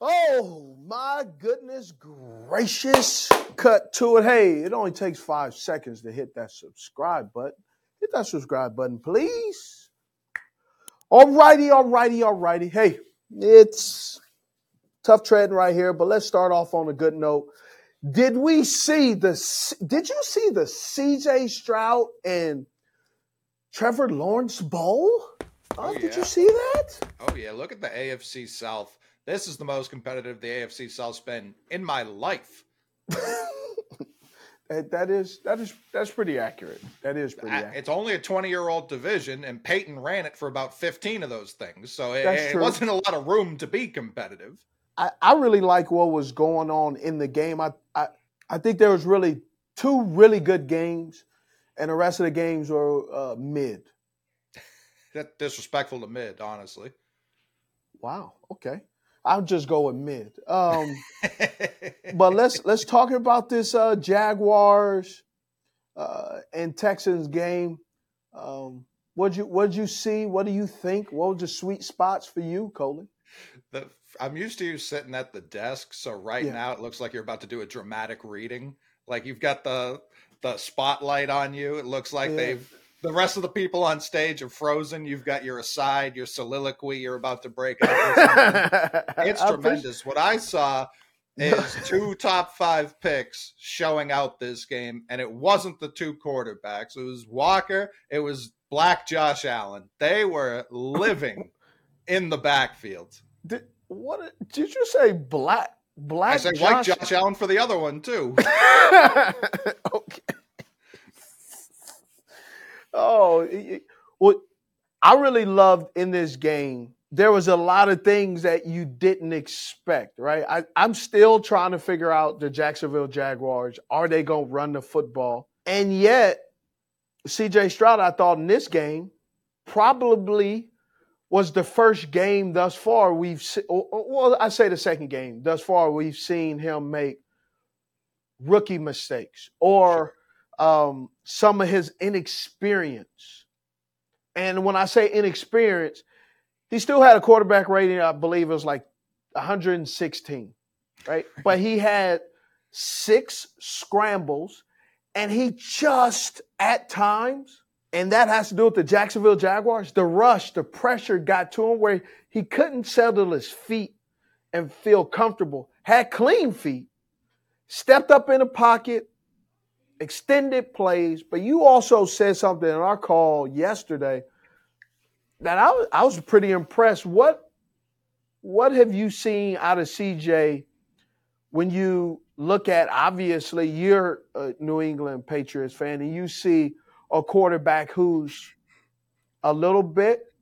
Oh my goodness gracious. Cut to it. Hey, it only takes five seconds to hit that subscribe button. Hit that subscribe button, please. Alrighty, alrighty, alrighty. Hey, it's tough treading right here, but let's start off on a good note. Did we see the did you see the CJ Stroud and Trevor Lawrence Bowl? Oh, Did yeah. you see that? Oh yeah, look at the AFC South. This is the most competitive the AFC South's been in my life. That, is that is that's pretty accurate. That is pretty accurate. It's only a 20 year old division, and Peyton ran it for about 15 of those things. So it, it wasn't a lot of room to be competitive. I, I really like what was going on in the game. I, I I think there was really two really good games, and the rest of the games were uh, mid. That disrespectful to mid, honestly. Wow. Okay. I'll just go with mid. Um, but let's let's talk about this uh, Jaguars uh, and Texans game. Um, what'd you what'd you see? What do you think? What were the sweet spots for you, Colin? the, I'm used to you sitting at the desk, so right Yeah. now it looks like you're about to do a dramatic reading. Like you've got the the spotlight on you. It looks like Yeah. they've the rest of the people on stage are frozen. You've got your aside, your soliloquy. You're about to break out. It's tremendous. What I saw is two top five picks showing out this game, and it wasn't the two quarterbacks. It was Walker. It was Black Josh Allen. They were living in the backfield. Did, what did you say? Black black. I said Josh- Josh Allen for the other one too. okay. Oh, it- I really loved in this game, there was a lot of things that you didn't expect, right? I, I'm still trying to figure out the Jacksonville Jaguars. Are they going to run the football? And yet, CJ Stroud, I thought in this game, probably was the first game thus far we've seen, well, I say the second game thus far we've seen him make rookie mistakes or um, some of his inexperience. And when I say inexperience, he still had a quarterback rating, I believe it was like 116, right? But he had six scrambles and he just at times, and that has to do with the Jacksonville Jaguars, the rush, the pressure got to him where he couldn't settle his feet and feel comfortable. Had clean feet, stepped up in the pocket, extended plays, but you also said something in our call yesterday that I was, I was pretty impressed. What what have you seen out of CJ when you look at obviously you're a New England Patriots fan and you see a quarterback who's a little bit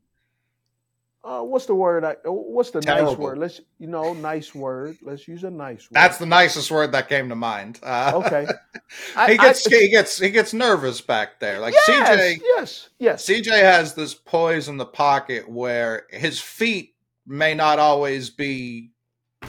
uh, what's the word? I, what's the nice word? Let's you know, nice word. Let's use a nice word. That's the nicest word that came to mind. Uh, okay. he gets he gets he gets nervous back there. Like yes, CJ yes, yes. CJ has this poise in the pocket where his feet may not always be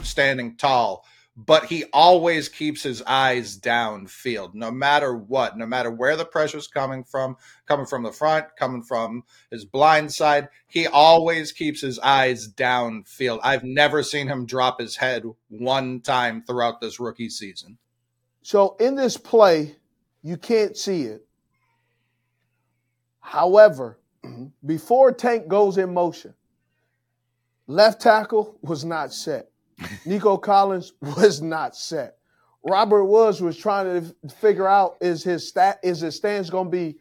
standing tall, but he always keeps his eyes downfield, no matter what, no matter where the pressure's coming from, coming from the front, coming from his blind side. He always keeps his eyes downfield. I've never seen him drop his head one time throughout this rookie season. So in this play, you can't see it. However, before Tank goes in motion, left tackle was not set. Nico Collins was not set. Robert Woods was trying to figure out is his stat is his stance going to be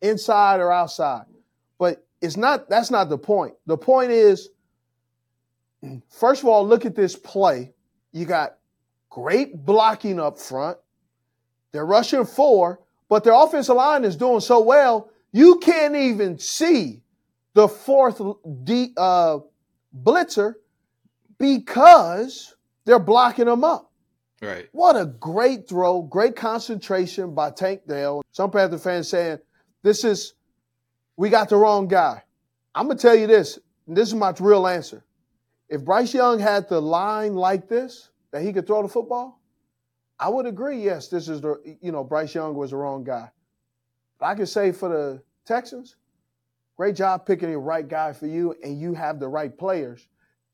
inside or outside. But it's not that's not the point. The point is first of all, look at this play. You got great blocking up front. They're rushing four, but their offensive line is doing so well, you can't even see the fourth D, uh, blitzer because they're blocking him up. Right. What a great throw, great concentration by Tank Dell. Some Panther fans saying this is we got the wrong guy. I'm gonna tell you this. and This is my real answer. If Bryce Young had the line like this that he could throw the football, I would agree. Yes, this is the you know Bryce Young was the wrong guy. But I can say for the Texans, great job picking the right guy for you, and you have the right players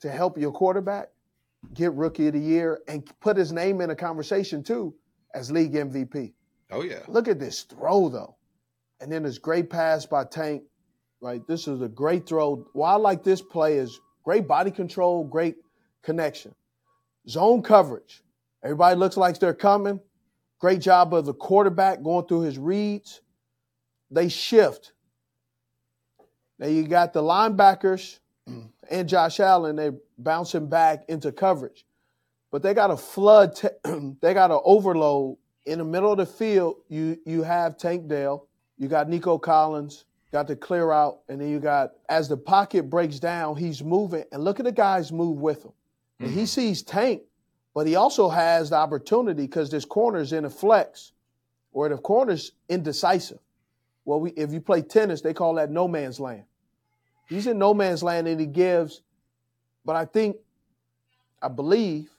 to help your quarterback get Rookie of the Year and put his name in a conversation too as league MVP. Oh yeah. Look at this throw though. And then this great pass by Tank. Right. This is a great throw. Why I like this play is great body control, great connection. Zone coverage. Everybody looks like they're coming. Great job of the quarterback going through his reads. They shift. Now you got the linebackers and Josh Allen, they're bouncing back into coverage. But they got a flood, t- they got an overload in the middle of the field. You you have Tank Dell, you got Nico Collins, got to clear out, and then you got as the pocket breaks down, he's moving, and look at the guys move with him. And he mm-hmm. sees Tank, but he also has the opportunity because this corner's in a flex, or the corner's indecisive. Well, we, if you play tennis, they call that no man's land. He's in no man's land and he gives, but I think, I believe,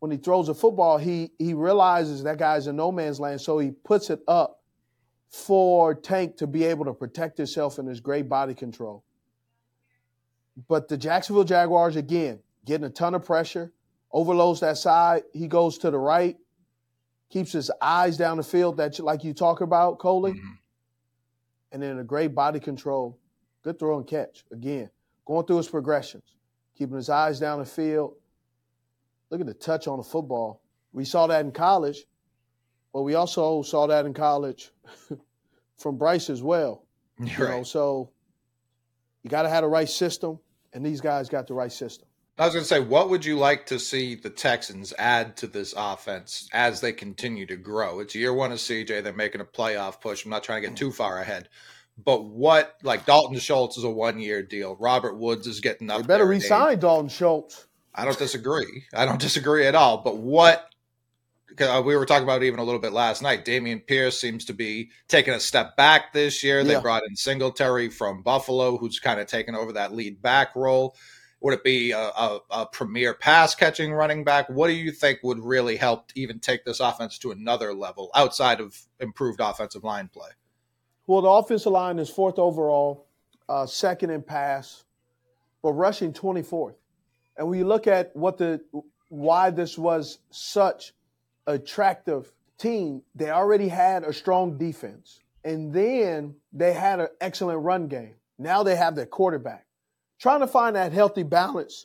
when he throws a football, he he realizes that guy's in no man's land, so he puts it up for Tank to be able to protect himself in his great body control. But the Jacksonville Jaguars, again, getting a ton of pressure, overloads that side. He goes to the right, keeps his eyes down the field, that like you talk about, Coley. Mhm. And then a great body control, good throw and catch. Again, going through his progressions, keeping his eyes down the field. Look at the touch on the football. We saw that in college, but we also saw that in college from Bryce as well. You know, right. so you got to have the right system, and these guys got the right system. I was going to say, what would you like to see the Texans add to this offense as they continue to grow? It's year one of CJ. They're making a playoff push. I'm not trying to get too far ahead. But what, like Dalton Schultz is a one year deal. Robert Woods is getting up They better there in age. resign Dalton Schultz. I don't disagree. I don't disagree at all. But what, because uh, we were talking about it even a little bit last night, Dameon Pierce seems to be taking a step back this year. They Yeah. brought in Singletary from Buffalo, who's kind of taken over that lead back role. Would it be a, a, a premier pass catching running back? What do you think would really help even take this offense to another level outside of improved offensive line play? Well, the offensive line is fourth overall, uh, second in pass, but rushing 24th. And when you look at what the why this was such attractive team, they already had a strong defense, and then they had an excellent run game. Now they have their quarterback. Trying to find that healthy balance.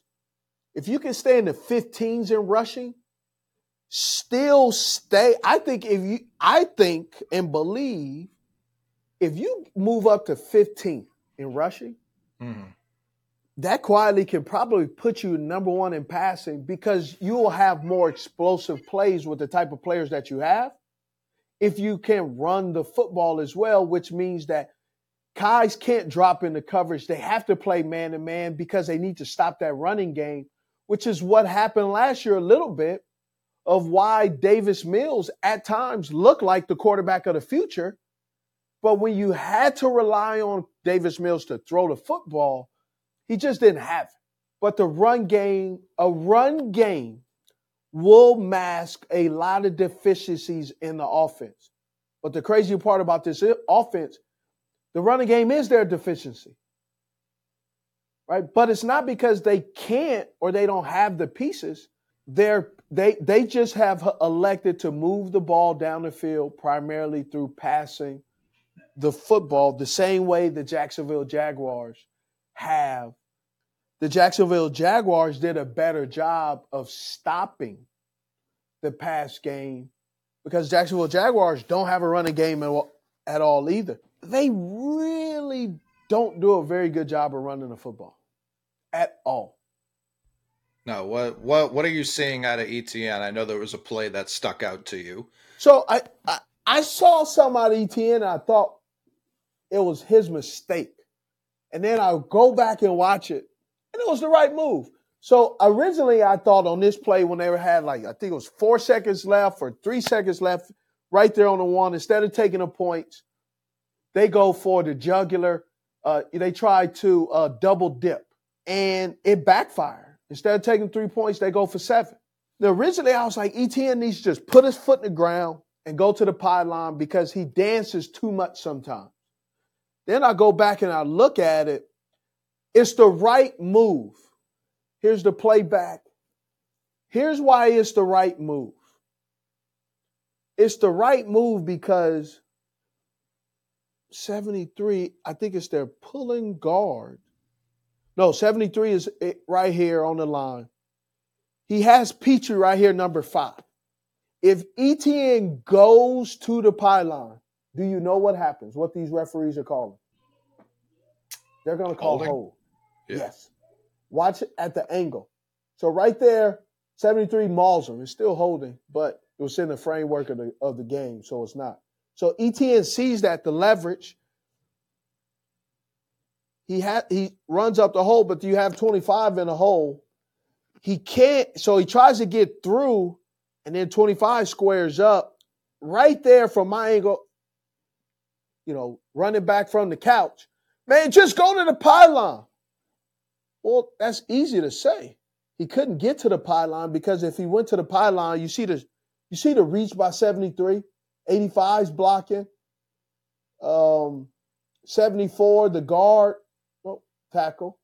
If you can stay in the 15s in rushing, still stay. I think if you, I think and believe if you move up to 15th in rushing, Mhm. that quietly can probably put you number one in passing because you will have more explosive plays with the type of players that you have. If you can run the football as well, which means that guys can't drop into coverage. They have to play man to man because they need to stop that running game, which is what happened last year a little bit of why Davis Mills at times looked like the quarterback of the future. But when you had to rely on Davis Mills to throw the football, he just didn't have it. But the run game, a run game will mask a lot of deficiencies in the offense. But the crazy part about this offense, the running game is their deficiency. Right? But it's not because they can't or they don't have the pieces. They're they they just have elected to move the ball down the field primarily through passing the football the same way the Jacksonville Jaguars have. The Jacksonville Jaguars did a better job of stopping the pass game because Jacksonville Jaguars don't have a running game at all, either. They really don't do a very good job of running the football at all. No, what what what are you seeing out of ETN? I know there was a play that stuck out to you. So I I, I saw some out of ETN and I thought it was his mistake. And then I go back and watch it, and it was the right move. So originally, I thought on this play when they had like I think it was four seconds left or three seconds left, right there on the one. Instead of taking the points, they go for the jugular. Uh, they try to uh, double dip, and it backfired. Instead of taking three points, they go for seven. Now, originally, I was like, ETN needs to just put his foot in the ground and go to the pylon because he dances too much sometimes. Then I go back and I look at it. It's the right move. Here's the playback. Here's why it's the right move. It's the right move because 73, I think it's their pulling guard. No, 73 is right here on the line. He has Pitre right here, number five. If ETN goes to the pylon, do you know what happens? What these referees are calling? They're going to call Holding? hold. Yeah. Yes. Watch it at the angle. So right there, 73 mauls him. It's still holding, but it was in the framework of the of the game, so it's not. So ETN sees that the leverage. He had he runs up the hole, but you have 25 in the hole. He can't, so he tries to get through, and then 25 squares up right there from my angle, you know, running back from the couch. Man, just go to the pylon. Well, that's easy to say. He couldn't get to the pylon because if he went to the pylon, you see the you see the reach by 73, 85's blocking. Um 74, the guard, well, tackle.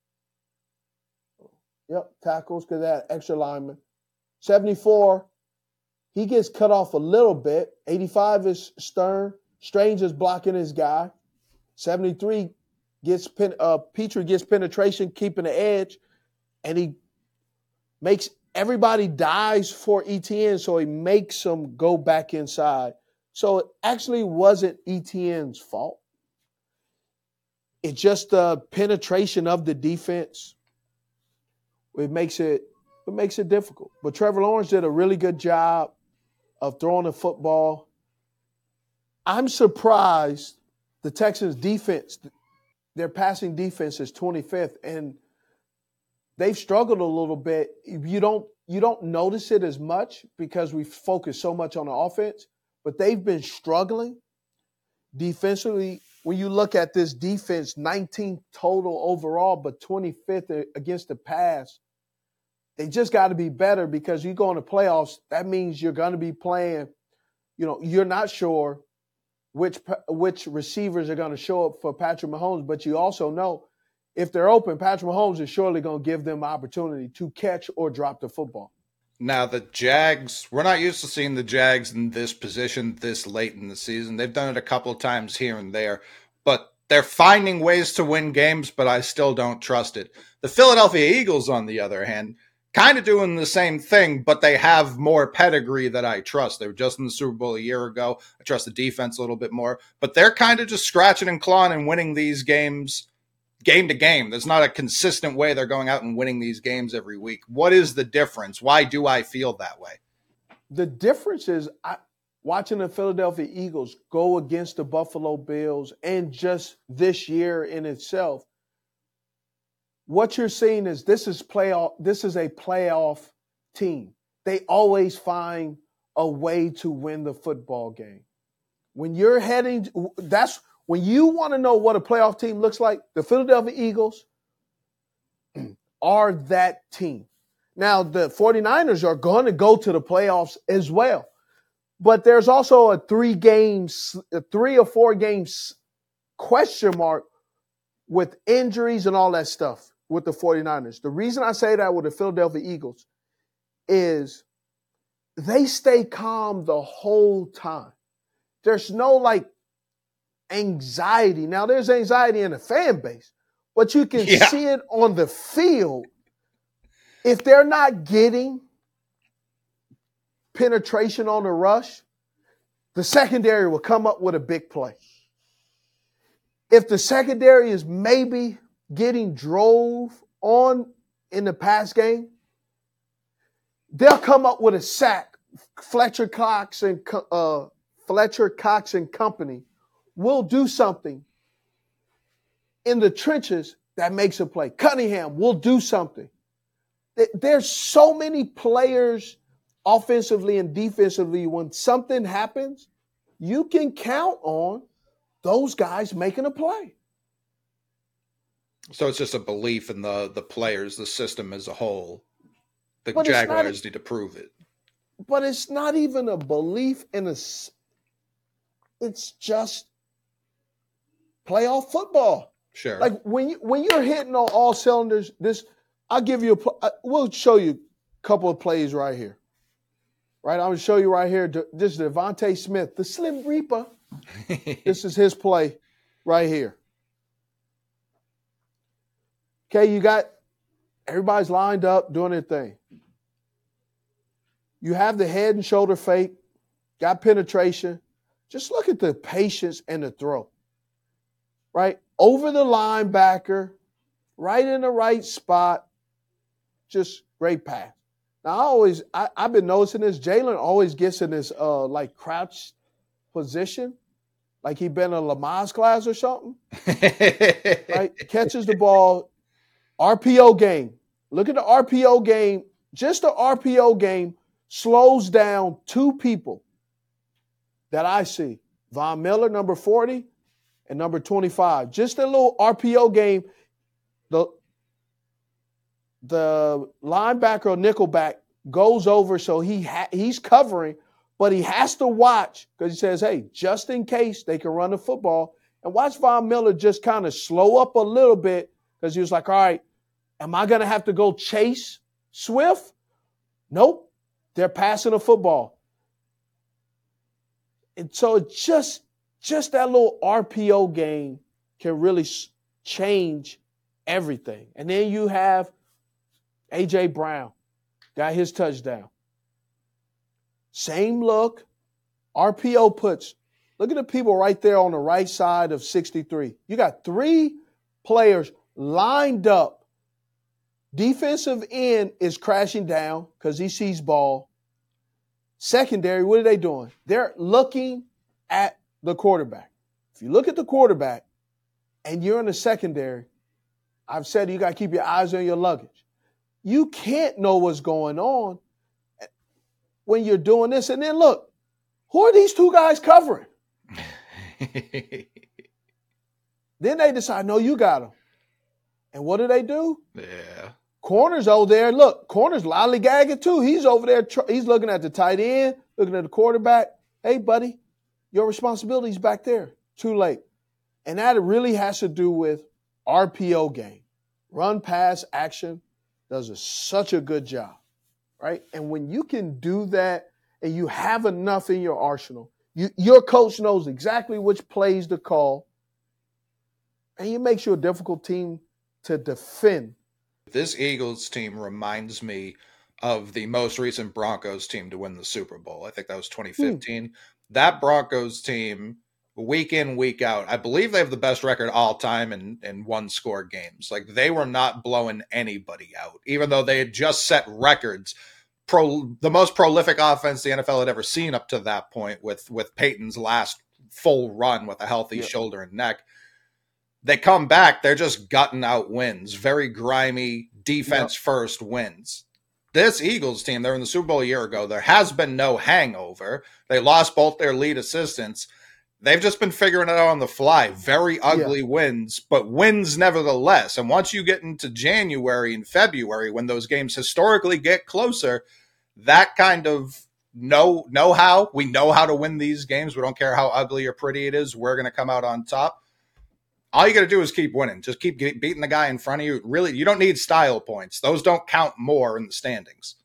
Yep, tackles because that extra lineman. 74, he gets cut off a little bit. 85 is Stern. Strange is blocking his guy. 73 gets pen, uh, Pitre gets penetration, keeping the edge, and he makes everybody dies for ETN, so he makes them go back inside. So it actually wasn't ETN's fault. It's just the penetration of the defense. It makes it it makes it difficult. But Trevor Lawrence did a really good job of throwing the football. I'm surprised the Texans defense, their passing defense is 25th, and they've struggled a little bit. You don't you don't notice it as much because we focus so much on the offense, but they've been struggling defensively. When you look at this defense, 19th total overall, but 25th against the pass, they just got to be better because you go in the playoffs. That means you're going to be playing. You know, you're not sure which which receivers are going to show up for Patrick Mahomes, but you also know if they're open, Patrick Mahomes is surely going to give them opportunity to catch or drop the football. Now the Jags, we're not used to seeing the Jags in this position this late in the season. They've done it a couple of times here and there, but they're finding ways to win games, but I still don't trust it. The Philadelphia Eagles, on the other hand, kind of doing the same thing, but they have more pedigree that I trust. They were just in the Super Bowl a year ago. I trust the defense a little bit more, but they're kind of just scratching and clawing and winning these games game to game. There's not a consistent way they're going out and winning these games every week. What is the difference? Why do I feel that way? The difference is I, watching the Philadelphia Eagles go against the Buffalo Bills and just this year in itself. What you're seeing is this is playoff. This is a playoff team. They always find a way to win the football game. When you're heading, that's when you want to know what a playoff team looks like, the Philadelphia Eagles are that team. Now, the 49ers are going to go to the playoffs as well. But there's also a three games, a three or four games question mark with injuries and all that stuff with the 49ers. The reason I say that with the Philadelphia Eagles is they stay calm the whole time. There's no like anxiety. Now, there's anxiety in the fan base, but you can Yeah. see it on the field. If they're not getting penetration on the rush, the secondary will come up with a big play. If the secondary is maybe getting drove on in the pass game, they'll come up with a sack. Fletcher Cox and uh, Fletcher Cox and company will do something in the trenches that makes a play. Cunningham will do something. There's so many players offensively and defensively when something happens, you can count on those guys making a play. So it's just a belief in the the players, the system as a whole. The But Jaguars need to prove it. But it's not even a belief in a. it's just playoff football. Sure. Like when you when you're hitting on all cylinders, this I'll give you a we'll show you a couple of plays right here. Right, I'm gonna show you right here. This is DeVonta Smith, the Slim Reaper. This is his play right here. Okay, you got everybody's lined up doing their thing. You have the head and shoulder fake, got penetration. Just look at the patience and the throw. Right? Over the linebacker, right in the right spot. Just great pass. Now I always I, I've been noticing this. Jalen always gets in this uh like crouch position, like he been in a Lamaze class or something right? Catches the ball, RPO game. Look at the RPO game. Just the RPO game slows down two people that I see Von Miller, number 40, and number 25. Just a little RPO game. The, the linebacker or nickelback goes over, so he ha- he's covering, but he has to watch because he says, hey, just in case they can run the football. And watch Von Miller just kind of slow up a little bit because he was like, all right, am I going to have to go chase Swift? Nope. They're passing the football. And so just just that little RPO game can really change everything. And then you have AJ Brown got his touchdown. Same look. RPO puts Look at the people right there on the right side of 63. You got three players lined up. Defensive end is crashing down because he sees ball. Secondary, what are they doing? They're looking at the quarterback. If you look at the quarterback and you're in the secondary, I've said you got to keep your eyes on your luggage. You can't know what's going on when you're doing this. And then look, who are these two guys covering? Then they decide, no, you got him. And what do they do? yeah. Corners over there. Look, corners lollygagging too. He's over there. tr- He's looking at the tight end, looking at the quarterback. Hey, buddy, your responsibility's back there. Too late. And that really has to do with RPO game. Run, pass, action does a, such a good job, right? And when you can do that and you have enough in your arsenal, you, your coach knows exactly which plays to call, and you a difficult team to defend. This Eagles team reminds me of the most recent Broncos team to win the Super Bowl. I think that was hmm. 2015. That Broncos team, week in, week out, I believe they have the best record all time in, in one score games. Like they were not blowing anybody out, even though they had just set records. Pro, the most prolific offense the NFL had ever seen up to that point with with Peyton's last full run with a healthy Yeah. shoulder and neck they come back, they're just gutting out wins. Very grimy, defense first wins. This Eagles team, they're in the Super Bowl a year ago. There has been no hangover. They lost both their lead assistants. They've just been figuring it out on the fly. Very ugly wins, but wins nevertheless. And once you get into January and February, when those games historically get closer, that kind of know know how we know how to win these games. We don't care how ugly or pretty it is. We're going to come out on top all you got to do is keep winning. Just keep ge- beating the guy in front of you. Really, you don't need style points. Those don't count more in the standings.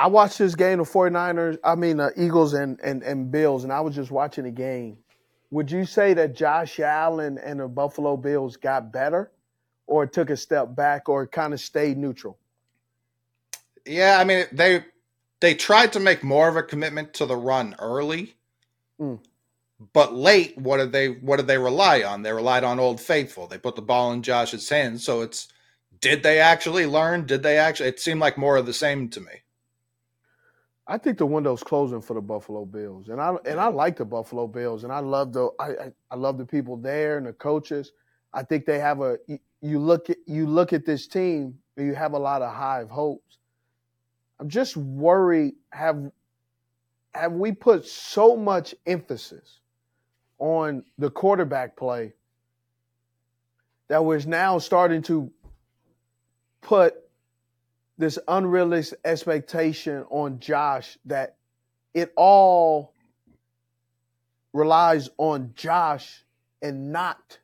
I watched this game, the 49ers, I mean, uh, Eagles and, and, and Bills, and I was just watching the game. Would you say that Josh Allen and the Buffalo Bills got better or took a step back or kind of stayed neutral? Yeah, I mean they they tried to make more of a commitment to the run early, Mm. But late. What did they What did they rely on? They relied on Old Faithful. They put the ball in Josh's hands. So it's did they actually learn? Did they actually? It seemed like more of the same to me. I think the window's closing for the Buffalo Bills, and I and I like the Buffalo Bills, and I love the I I, love the people there and the coaches. I think they have a you- you look at you look at this team, and you have a lot of high hopes. I'm just worried have have we put so much emphasis on the quarterback play that we're now starting to put this unrealistic expectation on Josh that it all relies on Josh and not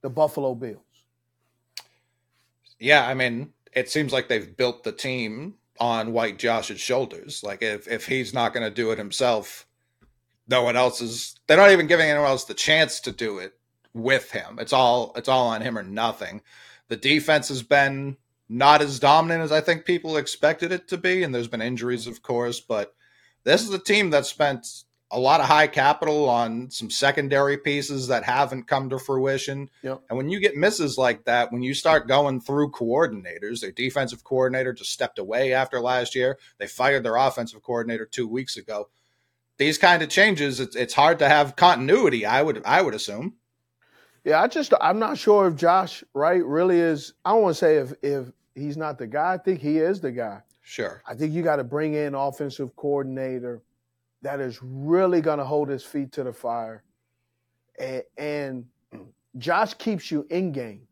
the Buffalo Bills. Yeah, I mean, it seems like they've built the team on White Josh's shoulders. Like if if he's not going to do it himself, no one else is. They're not even giving anyone else the chance to do it with him. It's all it's all on him or nothing. The defense has been not as dominant as I think people expected it to be, and there's been injuries, of course, but this is a team that spent a lot of high capital on some secondary pieces that haven't come to fruition. Yep. And when you get misses like that, when you start going through coordinators, their defensive coordinator just stepped away after last year. They fired their offensive coordinator two weeks ago. These kind of changes, it's, it's hard to have continuity. I would I would assume. Yeah, I just I'm not sure if Josh Wright really is. I don't want to say if if he's not the guy. I think he is the guy. Sure. I think you got to bring in offensive coordinator that is really going to hold his feet to the fire. And, and Josh keeps you in games,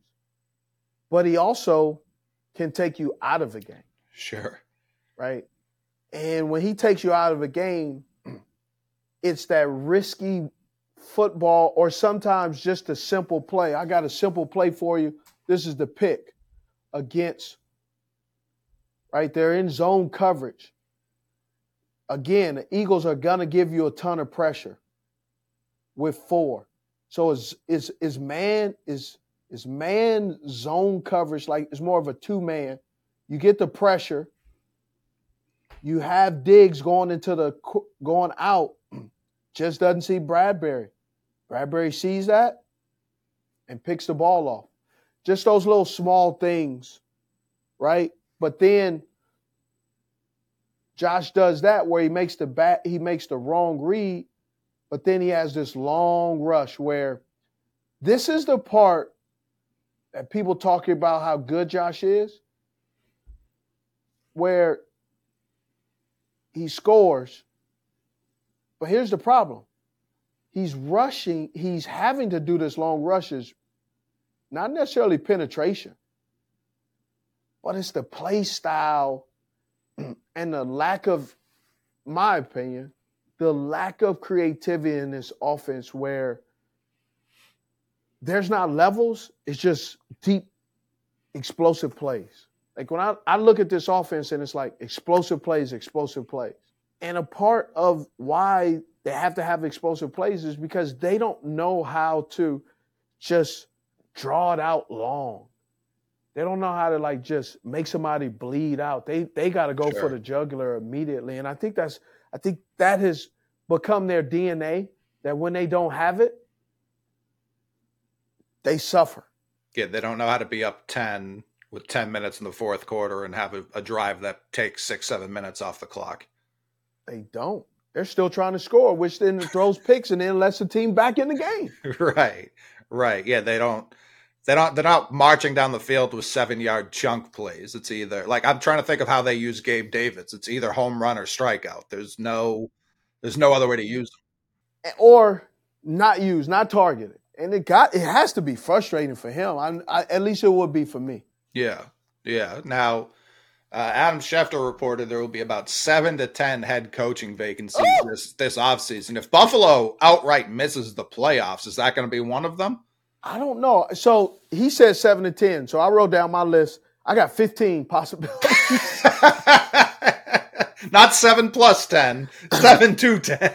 but he also can take you out of a game, Sure. right? And when he takes you out of a game, it's that risky football or sometimes just a simple play. I got a simple play for you. This is the pick against, right? They're in zone coverage again, the Eagles are gonna give you a ton of pressure with four. So is is is man is is man zone coverage like it's more of a two man. You get the pressure. You have digs going into the going out. Just doesn't see Bradbury. Bradbury sees that and picks the ball off. Just those little small things, right? But then Josh does that where he makes the bat he makes the wrong read, but then he has this long rush where this is the part that people talking about how good Josh is, where he scores. But here's the problem. He's rushing, he's having to do this long rushes, not necessarily penetration, but it's the play style and the lack of, my opinion, the lack of creativity in this offense where there's not levels, it's just deep, explosive plays. Like when I, I look at this offense and it's like explosive plays, explosive plays. And a part of why they have to have explosive plays is because they don't know how to just draw it out long. They don't know how to like just make somebody bleed out. They they got to go Sure. for the jugular immediately. And I think that's I think that has become their DNA that when they don't have it, they suffer. Yeah, they don't know how to be up 10 with 10 minutes in the fourth quarter and have a, a drive that takes six, seven minutes off the clock. They don't. They're still trying to score, which then throws picks and then lets the team back in the game. right. Right. Yeah, they don't they don't they're not marching down the field with seven yard chunk plays. It's either like I'm trying to think of how they use Gabe Davis. It's either home run or strikeout. There's no there's no other way to use them. Or not used, not targeted. And it got it has to be frustrating for him. I, I, at least it would be for me. Yeah. Yeah. Now uh, Adam Schefter reported there will be about seven to ten head coaching vacancies this this offseason. If Buffalo outright misses the playoffs, is that going to be one of them? I don't know. So he said seven to ten. So I wrote down my list. I got 15 possibilities. Not seven plus ten, seven to ten.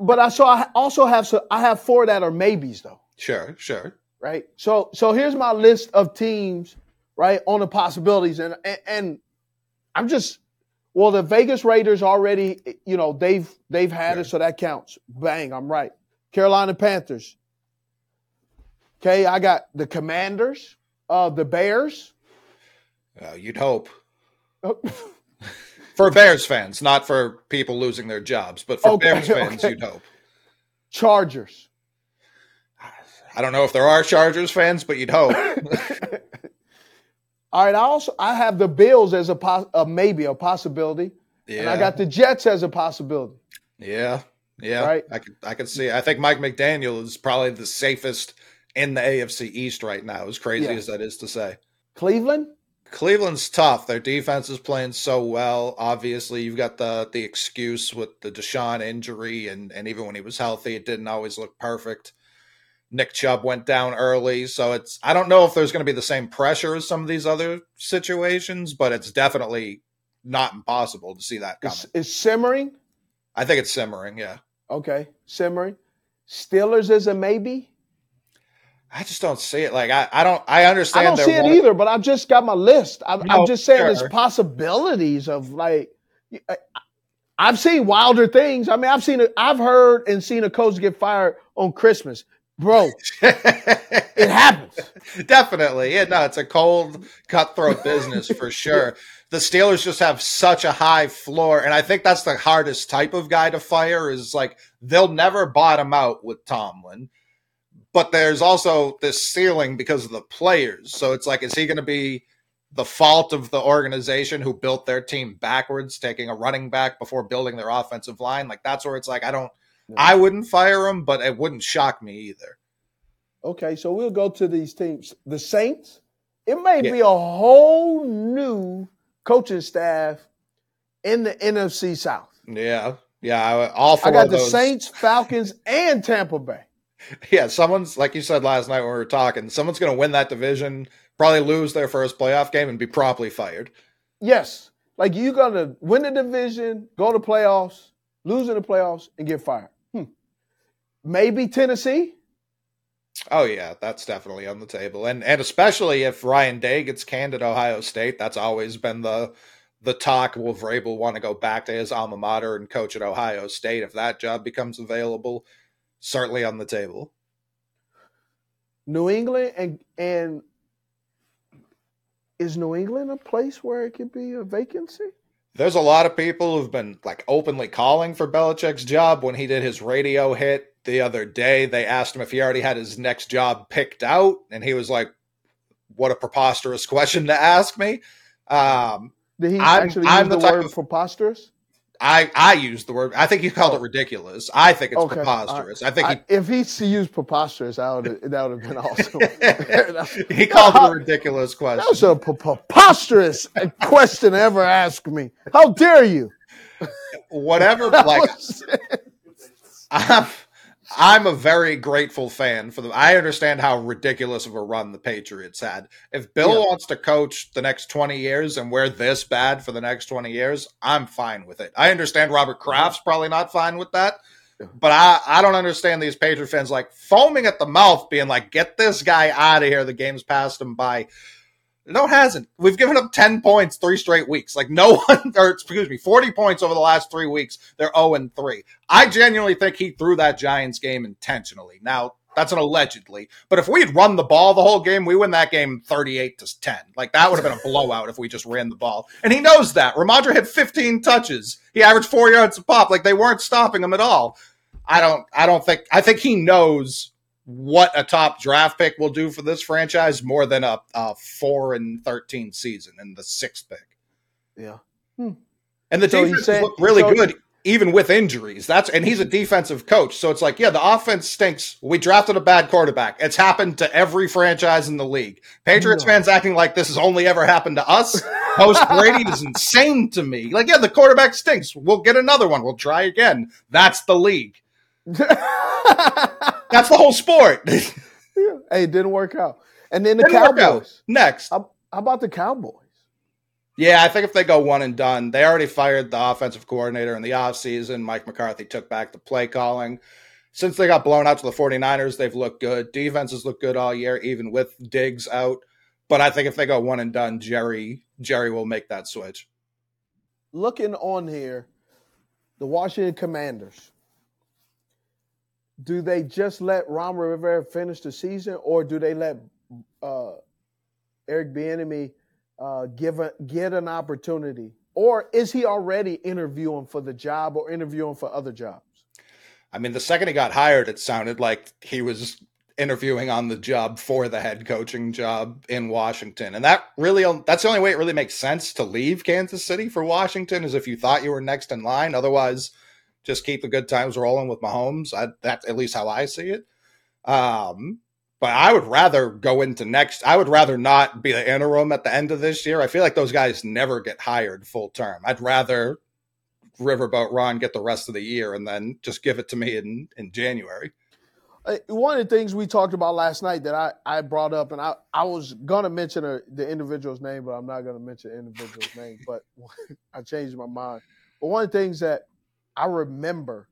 but I so I also have so I have four that are maybes though. sure, sure. right? So so here's my list of teams, right, on the possibilities, and and, and I'm just well, the Vegas Raiders already, you know, they've they've had it, so that counts. Bang, I'm right. Carolina Panthers. Okay, I got the Commanders, uh, the Bears. Uh, you'd hope for Bears fans, not for people losing their jobs, but for Okay, Bears fans, okay. you'd hope. Chargers. I don't know if there are Chargers fans, but you'd hope. All right, I also I have the Bills as a, pos- a uh, maybe a possibility, Yeah. and I got the Jets as a possibility. Yeah, yeah. Right. I could I could see. I think Mike McDaniel is probably the safest in the AFC East right now. As crazy Yeah. as that is to say. Cleveland, Cleveland's tough. Their defense is playing so well. Obviously, you've got the the excuse with the Deshaun injury, and and even when he was healthy, it didn't always look perfect. Nick Chubb went down early, so it's I don't know if there's going to be the same pressure as some of these other situations, but it's definitely not impossible to see that coming. is, simmering. I think it's simmering. Yeah. Okay, simmering. Steelers is a maybe. I just don't see it. Like I, I don't I understand. I don't see it either, but I've just got my list. I'm, No, I'm just saying sure. there's possibilities of like. I- I've seen wilder things. I mean, I've seen, I've heard and seen a coach get fired on Christmas, bro. It happens. Definitely. Yeah, no, it's a cold, cutthroat business for sure. The Steelers just have such a high floor, and I think that's the hardest type of guy to fire is like they'll never bottom out with Tomlin. But there's also this ceiling because of the players. So it's like, is he going to be the fault of the organization who built their team backwards, taking a running back before building their offensive line? Like that's where it's like I don't I wouldn't fire him, but it wouldn't shock me either. Okay, so we'll go to these teams. The Saints, it may Yeah. be a whole new coaching staff in the NFC South. Yeah. Yeah, I- all four I got the those. Saints, Falcons, and Tampa Bay. Yeah, someone's like you said last night when we were talking. Someone's going to win that division, probably lose their first playoff game, and be promptly fired. Yes, like you're gonna win the division, go to playoffs, lose in the playoffs, and get fired. Maybe Tennessee. Oh yeah, that's definitely on the table, and and especially if Ryan Day gets canned at Ohio State, that's always been the the talk. Will Vrabel want to go back to his alma mater and coach at Ohio State if that job becomes available? Certainly on the table. New England and and is New England a place where it could be a vacancy? There's a lot of people who've been like openly calling for Belichick's job. When he did his radio hit the other day, they asked him if he already had his next job picked out, and he was like, "What a preposterous question to ask me." Um, Did he I'm- actually I'm use the the, word of- preposterous? I I used the word. I think he called Oh. it ridiculous. I think it's Okay, preposterous. I think I, if he used preposterous, that would that would have been awesome. he called it a ridiculous question. That was a preposterous question to ever ask me. How dare you? Whatever, like I'm, I'm a very grateful fan for them. I understand how ridiculous of a run the Patriots had. If Bill Yeah. wants to coach the next 20 years and we're this bad for the next 20 years, I'm fine with it. I understand Robert Kraft's probably not fine with that. But I, I don't understand these Patriot fans like foaming at the mouth, being like, get this guy out of here. The game's passed him by. No, it hasn't. We've given up 10 points three straight weeks. Like, no one, or excuse me, 40 points over the last three weeks. They're 0 and 3. I genuinely think he threw that Giants game intentionally. Now, that's an allegedly. But if we had run the ball the whole game, we win that game 38 to 10. Like, that would have been a blowout if we just ran the ball. And he knows that. Rhamondre had 15 touches. He averaged four yards a pop. Like, they weren't stopping him at all. I don't, I don't think, I think he knows what a top draft pick will do for this franchise more than a, a four and 13 season and the sixth pick. yeah. Hmm. And the So you defense say- look really so- good, even with injuries. That's and he's a defensive coach, so it's like, yeah, the offense stinks. We drafted a bad quarterback. It's happened to every franchise in the league. Patriots No. fans acting like this has only ever happened to us post Brady is insane to me. Like, yeah, the quarterback stinks. We'll get another one. We'll try again. That's the league. That's the whole sport. Yeah. Hey, it didn't work out. And then the Didn't. Cowboys. Next. How, how about the Cowboys? Yeah, I think if they go one and done, they already fired the offensive coordinator in the offseason. Mike McCarthy took back the play calling. Since they got blown out to the 49ers, they've looked good. Defenses look good all year, even with Diggs out. But I think if they go one and done, Jerry Jerry will make that switch. Looking on here, the Washington Commanders. Do they just let Ron Rivera finish the season, or do they let uh, Eric Bieniemy uh, give a, get an opportunity, or is he already interviewing for the job or interviewing for other jobs? I mean, the second he got hired, it sounded like he was interviewing on the job for the head coaching job in Washington. And that really that's the only way it really makes sense to leave Kansas City for Washington is if you thought you were next in line. Otherwise, just keep the good times rolling with Mahomes. I, that's at least how I see it. Um, but I would rather go into next. I would rather not be the interim at the end of this year. I feel like those guys never get hired full term. I'd rather Riverboat Ron get the rest of the year and then just give it to me in in January. Uh, one of the things we talked about last night that I, I brought up, and I, I was going to mention a, the individual's name, but I'm not going to mention the individual's name, but I changed my mind. But one of the things that I remember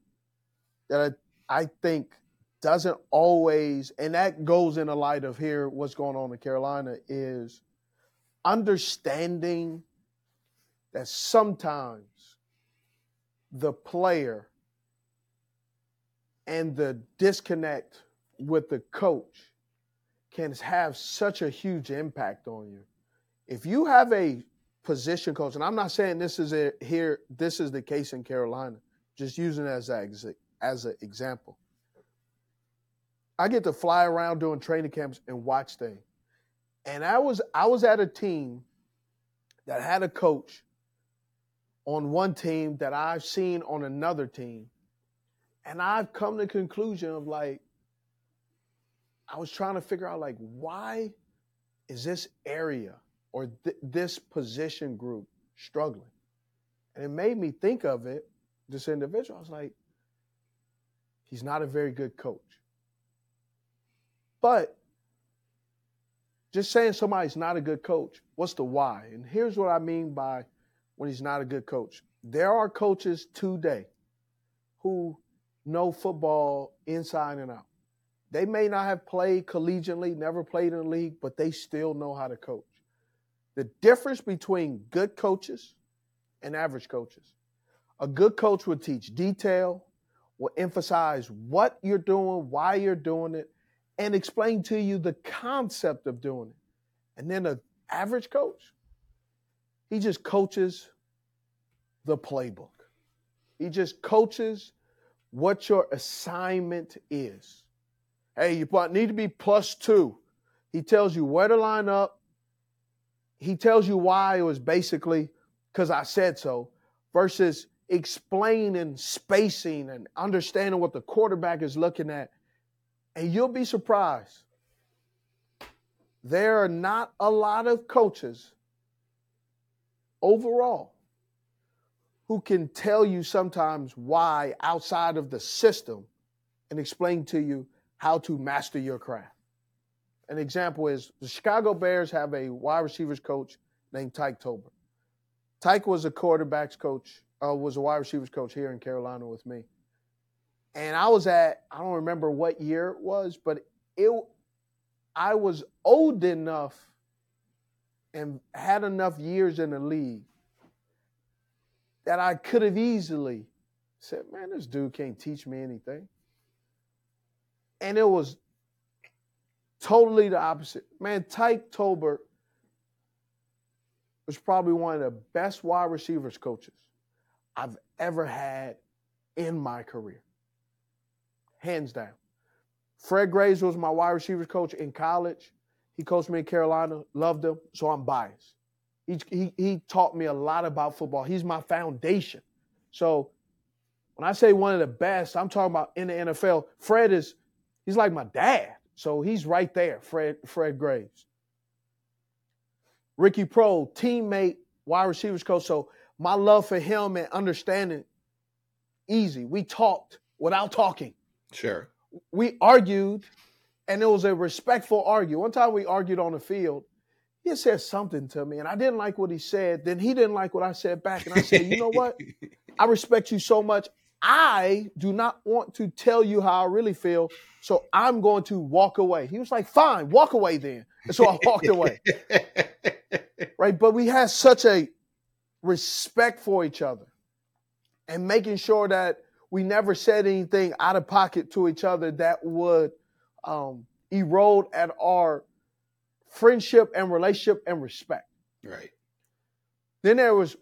that I, I think doesn't always, and that goes in the light of here, what's going on in Carolina, is understanding that sometimes the player and the disconnect with the coach can have such a huge impact on you. If you have a position coach, and I'm not saying this is a, here, this is the case in Carolina, just using it as a, as an example. I get to fly around doing training camps and watch things. And I was I was at a team that had a coach on one team that I've seen on another team and I've come to the conclusion of like, I was trying to figure out like, why is this area or th- this position group struggling? And it made me think of it, this individual. I was like, he's not a very good coach. But just saying somebody's not a good coach, what's the why? And here's what I mean by when he's not a good coach. There are coaches today who know football inside and out. They may not have played collegiately, never played in the league, but they still know how to coach. The difference between good coaches and average coaches a good coach will teach detail, will emphasize what you're doing, why you're doing it, and explain to you the concept of doing it. And then an average coach, he just coaches the playbook. He just coaches what your assignment is. Hey, you need to be plus two. He tells you where to line up. He tells you why it was basically because I said so, versus explaining spacing and understanding what the quarterback is looking at. And you'll be surprised. There are not a lot of coaches overall who can tell you sometimes why outside of the system and explain to you how to master your craft. An example is the Chicago Bears have a wide receivers coach named Tyke Tolbert. Tyke was a quarterbacks coach, uh, was a wide receivers coach here in Carolina with me. And I was at, I don't remember what year it was, but it I was old enough and had enough years in the league that I could have easily said, man, this dude can't teach me anything. And it was totally the opposite. Man, Tyke Tolbert was probably one of the best wide receivers coaches I've ever had in my career. Hands down. Fred Graves was my wide receivers coach in college. He coached me in Carolina, loved him, so I'm biased. He, he, he taught me a lot about football. He's my foundation. So when I say one of the best, I'm talking about in the NFL. Fred is, he's like my dad. So he's right there, Fred, Fred Graves. Ricky Proehl, teammate, wide receivers coach. So my love for him and understanding, easy. We talked without talking. Sure. We argued, and it was a respectful argue. One time we argued on the field, he said something to me and I didn't like what he said. Then he didn't like what I said back. And I said, you know what? I respect you so much. I do not want to tell you how I really feel. So I'm going to walk away. He was like, fine, walk away then. And so I walked away. right. But we had such a respect for each other and making sure that we never said anything out of pocket to each other that would um, erode at our friendship and relationship and respect. Right. Then there was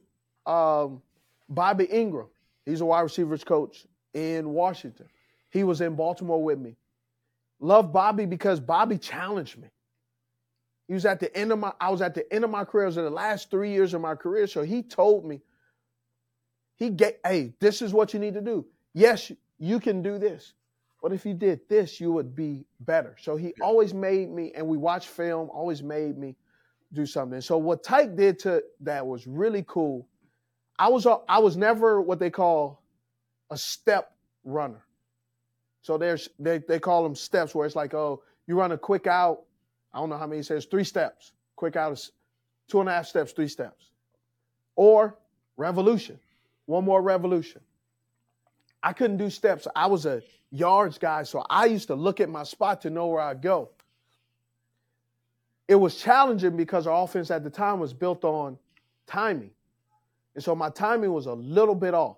um, Bobby Engram. He's a wide receivers coach in Washington. He was in Baltimore with me. love Bobby because Bobby challenged me. He was at the end of my, I was at the end of my career. It was in the last three years of my career. So he told me, he get, hey, this is what you need to do. Yes, you can do this. But if you did this, you would be better. So he always made me, and we watched film, always made me do something. So what Tyke did to that was really cool. I was I was never what they call a step runner. So there's they they call them steps where it's like, oh, you run a quick out. I don't know how many says, three steps. Quick out of two and a half steps, three steps. Or revolution. One more revolution. I couldn't do steps. I was a yards guy, so I used to look at my spot to know where I'd go. It was challenging because our offense at the time was built on timing. And so my timing was a little bit off.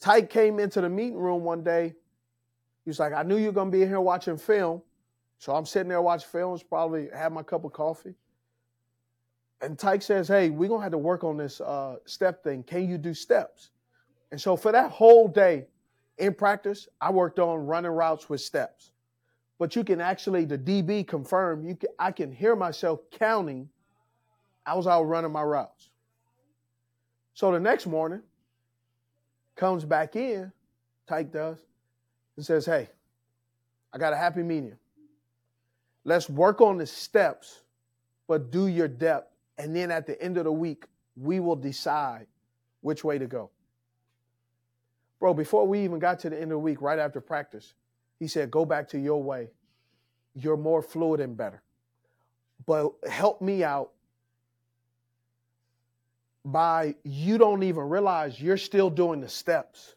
Tyke came into the meeting room one day. He was like, I knew you were going to be in here watching film. So I'm sitting there watching films, probably have my cup of coffee. And Tyke says, Hey, we're going to have to work on this uh, step thing. Can you do steps? And so for that whole day in practice, I worked on running routes with steps. But you can actually, the DB confirm, you can, I can hear myself counting. I was out running my routes. So the next morning, comes back in, Tyke does, and says, Hey, I got a happy medium. Let's work on the steps, but do your depth. And then at the end of the week, we will decide which way to go. Bro, before we even got to the end of the week, right after practice, he said, Go back to your way. You're more fluid and better. But help me out by you don't even realize you're still doing the steps.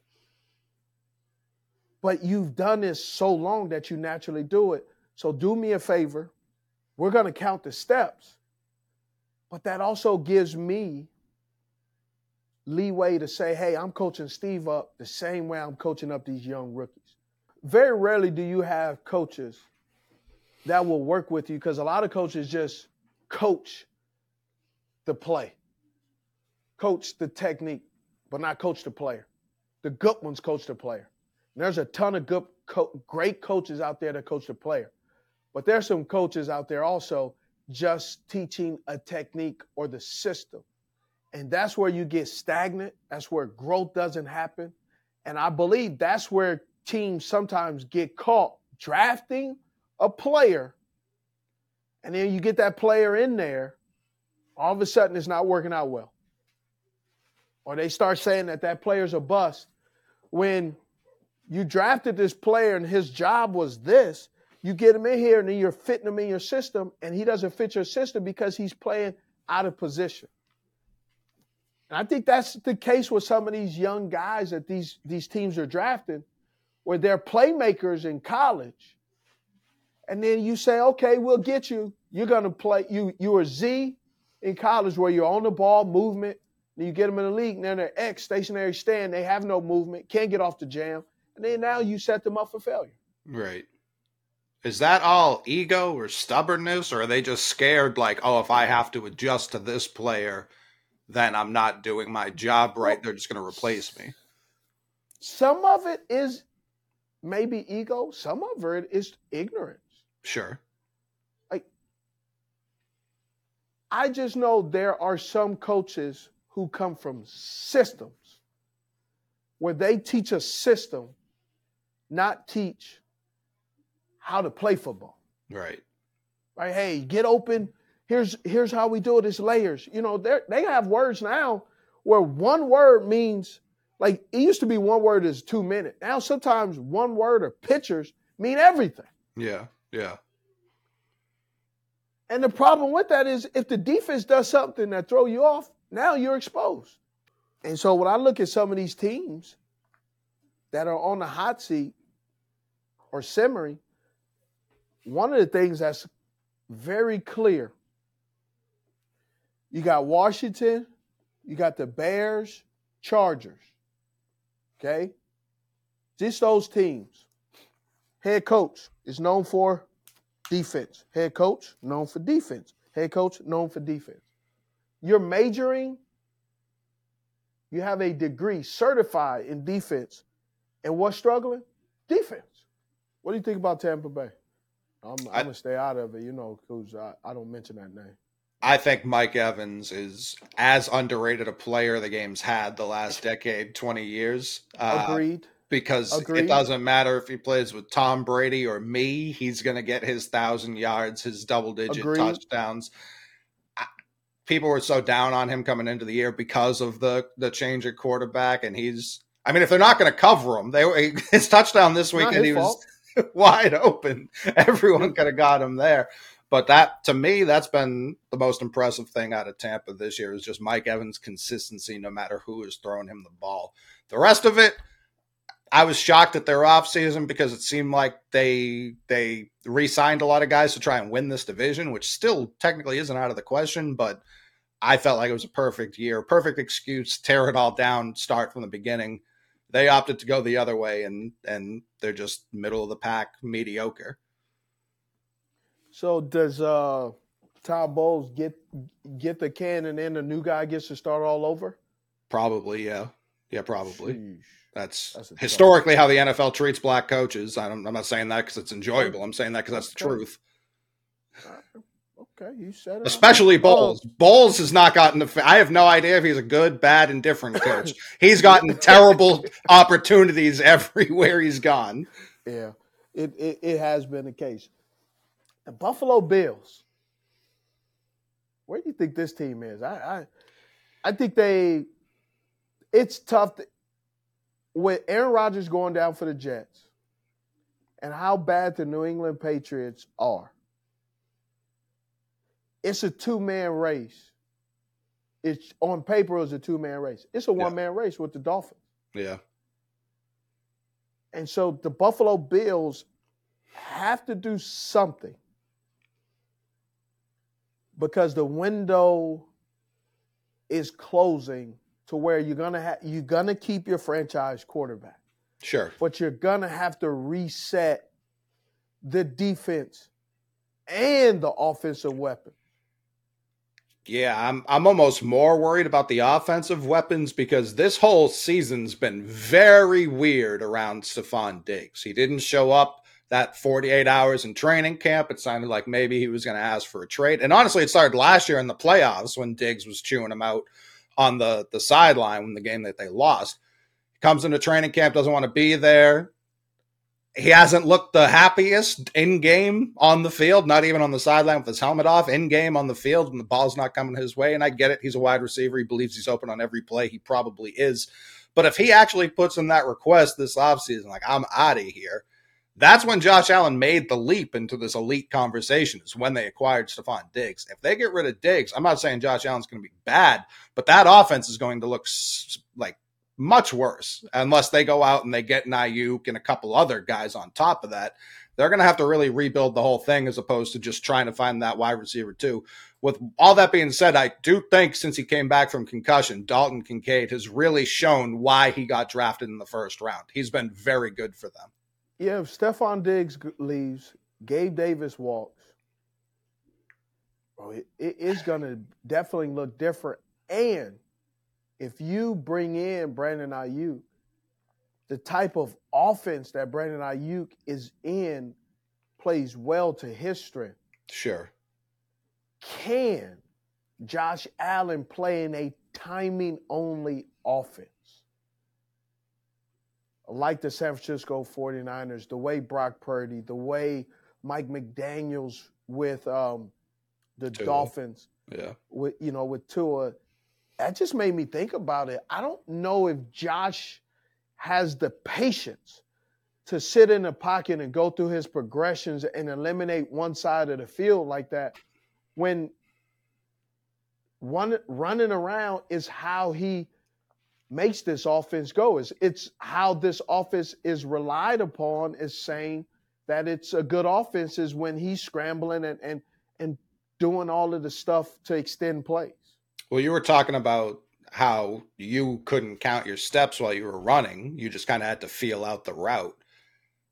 But you've done this so long that you naturally do it. So do me a favor. We're going to count the steps. But that also gives me leeway to say, hey, I'm coaching Steve up the same way I'm coaching up these young rookies. Very rarely do you have coaches that will work with you because a lot of coaches just coach the play, coach the technique, but not coach the player. The good ones coach the player. And there's a ton of good, co- great coaches out there that coach the player. But there's some coaches out there also just teaching a technique or the system. And that's where you get stagnant. That's where growth doesn't happen. And I believe that's where teams sometimes get caught drafting a player. And then you get that player in there, all of a sudden it's not working out well. Or they start saying that that player's a bust when you drafted this player and his job was this. You get him in here and then you're fitting him in your system, and he doesn't fit your system because he's playing out of position. And I think that's the case with some of these young guys that these, these teams are drafting, where they're playmakers in college. And then you say, okay, we'll get you. You're to play, you, you are Z in college where you're on the ball, movement. and you get them in the league, and then they're X, stationary stand. They have no movement, can't get off the jam. And then now you set them up for failure. Right. Is that all ego or stubbornness, or are they just scared, like, oh, if I have to adjust to this player, then I'm not doing my job right. They're just going to replace me. Some of it is maybe ego, some of it is ignorance. Sure. Like, I just know there are some coaches who come from systems where they teach a system, not teach how to play football. Right. Right. Hey, get open here's here's how we do it. It's layers. You know, they they have words now where one word means like it used to be one word is two minutes. Now sometimes one word or pictures mean everything. Yeah, yeah. And the problem with that is if the defense does something that throw you off, now you're exposed. And so when I look at some of these teams that are on the hot seat or simmering, one of the things that's very clear you got Washington, you got the Bears, Chargers. Okay? Just those teams. Head coach is known for defense. Head coach known for defense. Head coach known for defense. You're majoring, you have a degree certified in defense. And what's struggling? Defense. What do you think about Tampa Bay? I'm, I'm gonna stay out of it, you know, because I, I don't mention that name. I think Mike Evans is as underrated a player the game's had the last decade, 20 years. Uh, Agreed. because Agreed. it doesn't matter if he plays with Tom Brady or me, he's going to get his thousand yards, his double digit touchdowns. I- People were so down on him coming into the year because of the the change at quarterback, and he's. I mean, if they're not going to cover him, they his touchdown this weekend, he fault. wide open. Everyone could have got him there. But that, to me, that's been the most impressive thing out of Tampa this year is just Mike Evans' consistency, no matter who is throwing him the ball. The rest of it, I was shocked at their offseason because it seemed like they they re-signed a lot of guys to try and win this division, which still technically isn't out of the question, but I felt like it was a perfect year, perfect excuse, tear it all down, start from the beginning. They opted to go the other way and and they're just middle of the pack, mediocre. So does uh Todd Bowles get get the can and then the new guy gets to start all over? Probably, yeah. Yeah, probably. Sheesh. That's, That's historically how the NFL treats black coaches. I'm, I'm not saying that because it's enjoyable. I'm saying that because that's the truth. Okay, you said it. Especially Bowles. Bowles has not gotten the. I have no idea if he's a good, bad, indifferent coach. he's gotten terrible opportunities everywhere he's gone. Yeah, it, it it has been the case. The Buffalo Bills. Where do you think this team is? I I, I think they. It's tough to, with Aaron Rodgers going down for the Jets, and how bad the New England Patriots are. It's a two man race. It's on paper it's a two man race. It's a one man race with the Dolphins. Yeah. And so the Buffalo Bills have to do something because the window is closing to where you're gonna have you're gonna keep your franchise quarterback, Sure. but you're gonna have to reset the defense and the offensive weapon. Yeah, I'm I'm almost more worried about the offensive weapons because this whole season's been very weird around Stefon Diggs. He didn't show up that 48 hours in training camp. It sounded like maybe he was going to ask for a trade. And honestly, it started last year in the playoffs when Diggs was chewing him out on the the sideline when the game that they lost. Comes into training camp, doesn't want to be there he hasn't looked the happiest in game on the field, not even on the sideline with his helmet off, in game on the field when the ball's not coming his way. And I get it. He's a wide receiver. He believes he's open on every play. He probably is. But if he actually puts in that request this offseason, like, I'm out of here, that's when Josh Allen made the leap into this elite conversation, is when they acquired Stefon Diggs. If they get rid of Diggs, I'm not saying Josh Allen's going to be bad, but that offense is going to look like much worse unless they go out and they get Aiyuk and a couple other guys on top of that. They're going to have to really rebuild the whole thing as opposed to just trying to find that wide receiver too. With all that being said, I do think since he came back from concussion, Dalton Kincaid has really shown why he got drafted in the first round. He's been very good for them. Yeah, if Stefon Diggs leaves, Gabe Davis walks, bro, it, it is going to definitely look different. And if you bring in Brandon Aiyuk, the type of offense that Brandon Aiyuk is in plays well to his strength. Sure. Can Josh Allen play in a timing only offense? Like the San Francisco 49ers, the way Brock Purdy, the way Mike McDaniels with um, the Tua. Dolphins, Yeah. with you know, with Tua, that just made me think about it. I don't know if Josh has the patience to sit in the pocket and go through his progressions and eliminate one side of the field like that when running around is how he makes this offense go. It's, it's how this offense is relied upon is saying that it's a good offense is when he's scrambling and and and doing all of the stuff to extend plays. Well, you were talking about how you couldn't count your steps while you were running. You just kind of had to feel out the route.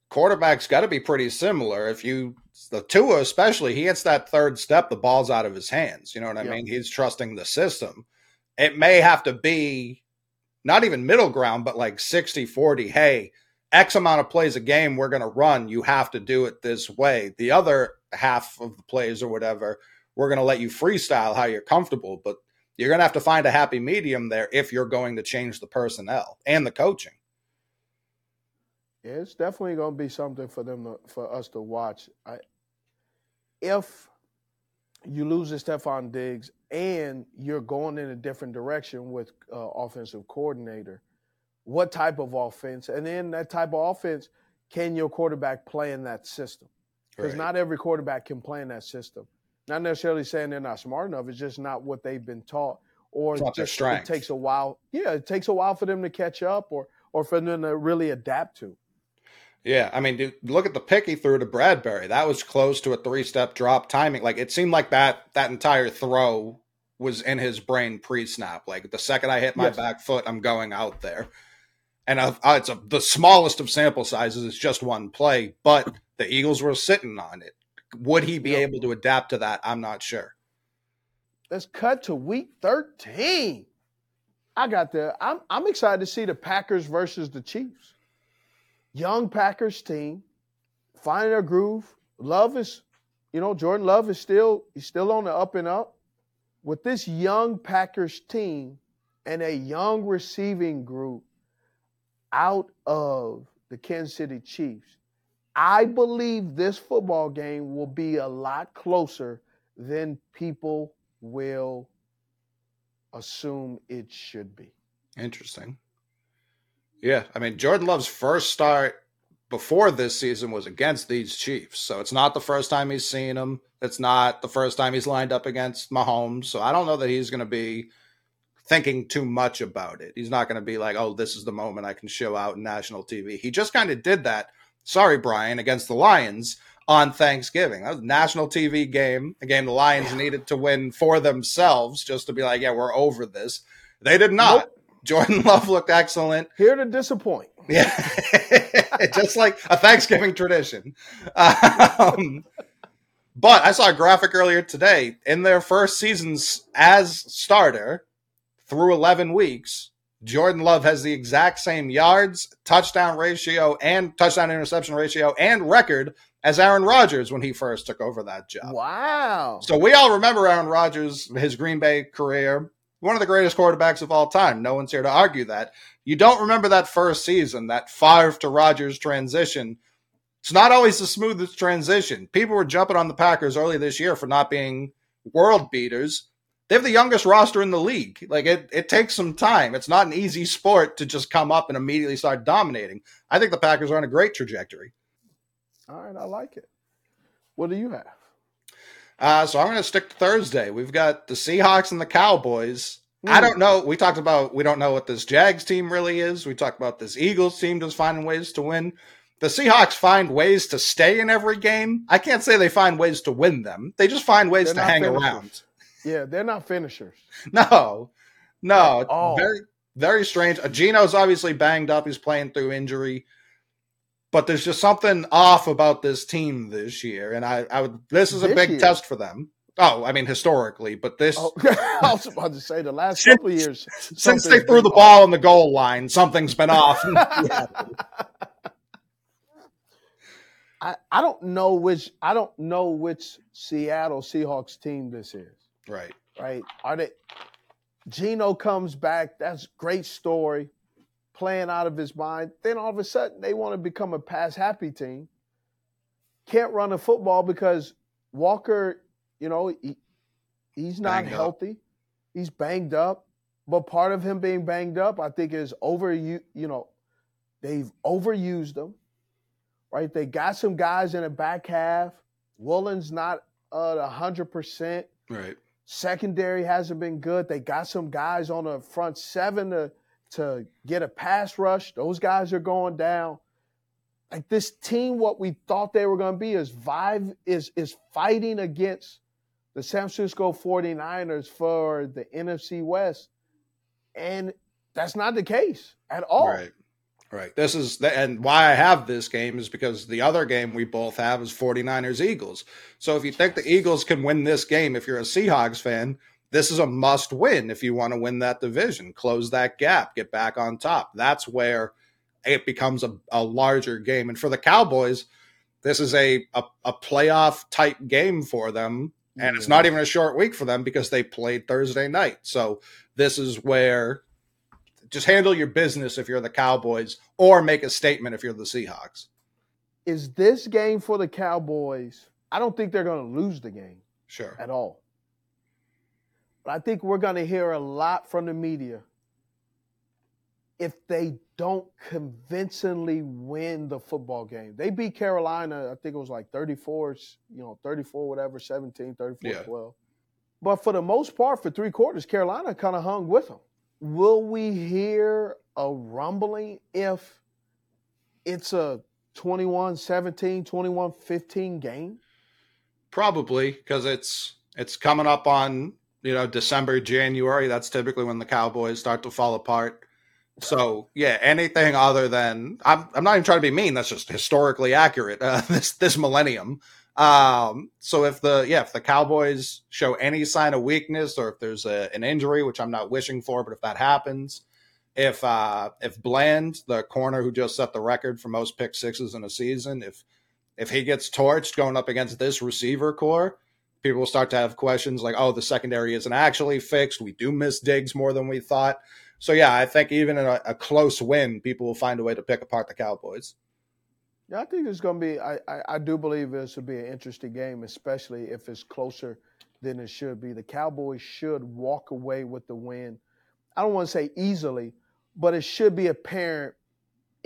Quarterback's got to be pretty similar. If you, the Tua especially, he hits that third step, the ball's out of his hands. You know what I Yeah. mean? He's trusting the system. It may have to be not even middle ground, but like 60 40. Hey, X amount of plays a game we're going to run. You have to do it this way. The other half of the plays or whatever, we're going to let you freestyle how you're comfortable. But you're going to have to find a happy medium there if you're going to change the personnel and the coaching. Yeah, it's definitely going to be something for them to, for us to watch. I, if you lose to Stefon Diggs and you're going in a different direction with uh, offensive coordinator, what type of offense? And then that type of offense, can your quarterback play in that system? Because Right. not every quarterback can play in that system. Not necessarily saying they're not smart enough. It's just not what they've been taught, or It's just it takes a while. Yeah, it takes a while for them to catch up, or or for them to really adapt to. Yeah, I mean, dude, look at the pick he threw to Bradbury. That was close to a three-step drop timing. Like it seemed like that that entire throw was in his brain pre-snap. Like the second I hit my Yes. back foot, I'm going out there. And uh, uh, it's a, the smallest of sample sizes. It's just one play, but the Eagles were sitting on it. Would he be Yep. able to adapt to that? I'm not sure. Let's cut to week 13. I got the I'm I'm excited to see the Packers versus the Chiefs. Young Packers team, finding their groove. Love is, you know, Jordan Love is still he's still on the up and up. With this young Packers team and a young receiving group out of the Kansas City Chiefs, I believe this football game will be a lot closer than people will assume it should be. Interesting. Yeah, I mean, Jordan Love's first start before this season was against these Chiefs. So it's not the first time he's seen them. It's not the first time he's lined up against Mahomes. So I don't know that he's going to be thinking too much about it. He's not going to be like, oh, this is the moment I can show out in national TV. He just kind of did that. Sorry, Brian, against the Lions on Thanksgiving. That was a national TV game, a game the Lions needed to win for themselves just to be like, yeah, we're over this. They did not. Nope. Jordan Love looked excellent. Here to disappoint. Yeah, just like a Thanksgiving tradition. Um, but I saw a graphic earlier today. In their first seasons as starter, through 11 weeks, Jordan Love has the exact same yards, touchdown ratio, and touchdown interception ratio and record as Aaron Rodgers when he first took over that job. Wow. So we all remember Aaron Rodgers, his Green Bay career, one of the greatest quarterbacks of all time. No one's here to argue that. You don't remember that first season, that Favre to Rodgers transition. It's not always the smoothest transition. People were jumping on the Packers early this year for not being world beaters. They have the youngest roster in the league. Like it, it takes some time. It's not an easy sport to just come up and immediately start dominating. I think the Packers are on a great trajectory. All right, I like it. What do you have? Uh, so I'm going to stick to Thursday. We've got the Seahawks and the Cowboys. I don't know. We talked about we don't know what this Jags team really is. We talked about this Eagles team just finding ways to win. The Seahawks find ways to stay in every game. I can't say they find ways to win them. They just find ways They're to hang finishers. around. Yeah, they're not finishers. No, no, very very strange. Geno's obviously banged up. He's playing through injury, but there's just something off about this team this year. And I, I would. This is a This big year? test for them. Oh, I mean historically, but this Oh, I was about to say the last Since- couple of years. since they threw the off. ball on the goal line, something's been off. Yeah. I, I don't know which I don't know which Seattle Seahawks team this is. Right. Right? Are they Geno comes back, that's great story, playing out of his mind. Then all of a sudden they want to become a pass happy team. Can't run a football because Walker, you know, he, he's not Banged up. healthy. He's banged up. But part of him being banged up, I think, is over you you know, they've overused him. Right? They got some guys in the back half. Woolen's not uh hundred percent. Right. Secondary hasn't been good. They got some guys on the front seven to to get a pass rush. Those guys are going down. Like this team, what we thought they were going to be is vive is is fighting against the San Francisco 49ers for the NFC West. And that's not the case at all. Right. Right. This is the, and why I have this game is because the other game we both have is 49ers Eagles. So if you think the Eagles can win this game if you're a Seahawks fan, this is a must win if you want to win that division, close that gap, get back on top. That's where it becomes a, a larger game. And for the Cowboys, this is a, a, a playoff type game for them. And it's not even a short week for them because they played Thursday night. So this is where just handle your business if you're the Cowboys or make a statement if you're the Seahawks. Is this game for the Cowboys? I don't think they're going to lose the game Sure. at all. But I think we're going to hear a lot from the media if they don't convincingly win the football game. They beat Carolina, I think it was like 34, you know, 34 whatever, 17, 34 Yeah. 12. But for the most part for 3 quarters Carolina kind of hung with them. Will we hear a rumbling if it's a 21-17, 21-15 game? Probably because it's it's coming up on you know December, January. That's typically when the Cowboys start to fall apart. So yeah, anything other than I'm I'm not even trying to be mean. That's just historically accurate. Uh, this this millennium. Um, so if the yeah if the Cowboys show any sign of weakness or if there's a, an injury, which I'm not wishing for, but if that happens, if uh if Bland, the corner who just set the record for most pick sixes in a season, if if he gets torched going up against this receiver corps, people will start to have questions like, oh, the secondary isn't actually fixed. We do miss Diggs more than we thought. So yeah, I think even in a, a close win, people will find a way to pick apart the Cowboys. Yeah, I think it's going to be. I, I, I do believe this will be an interesting game, especially if it's closer than it should be. The Cowboys should walk away with the win. I don't want to say easily, but it should be apparent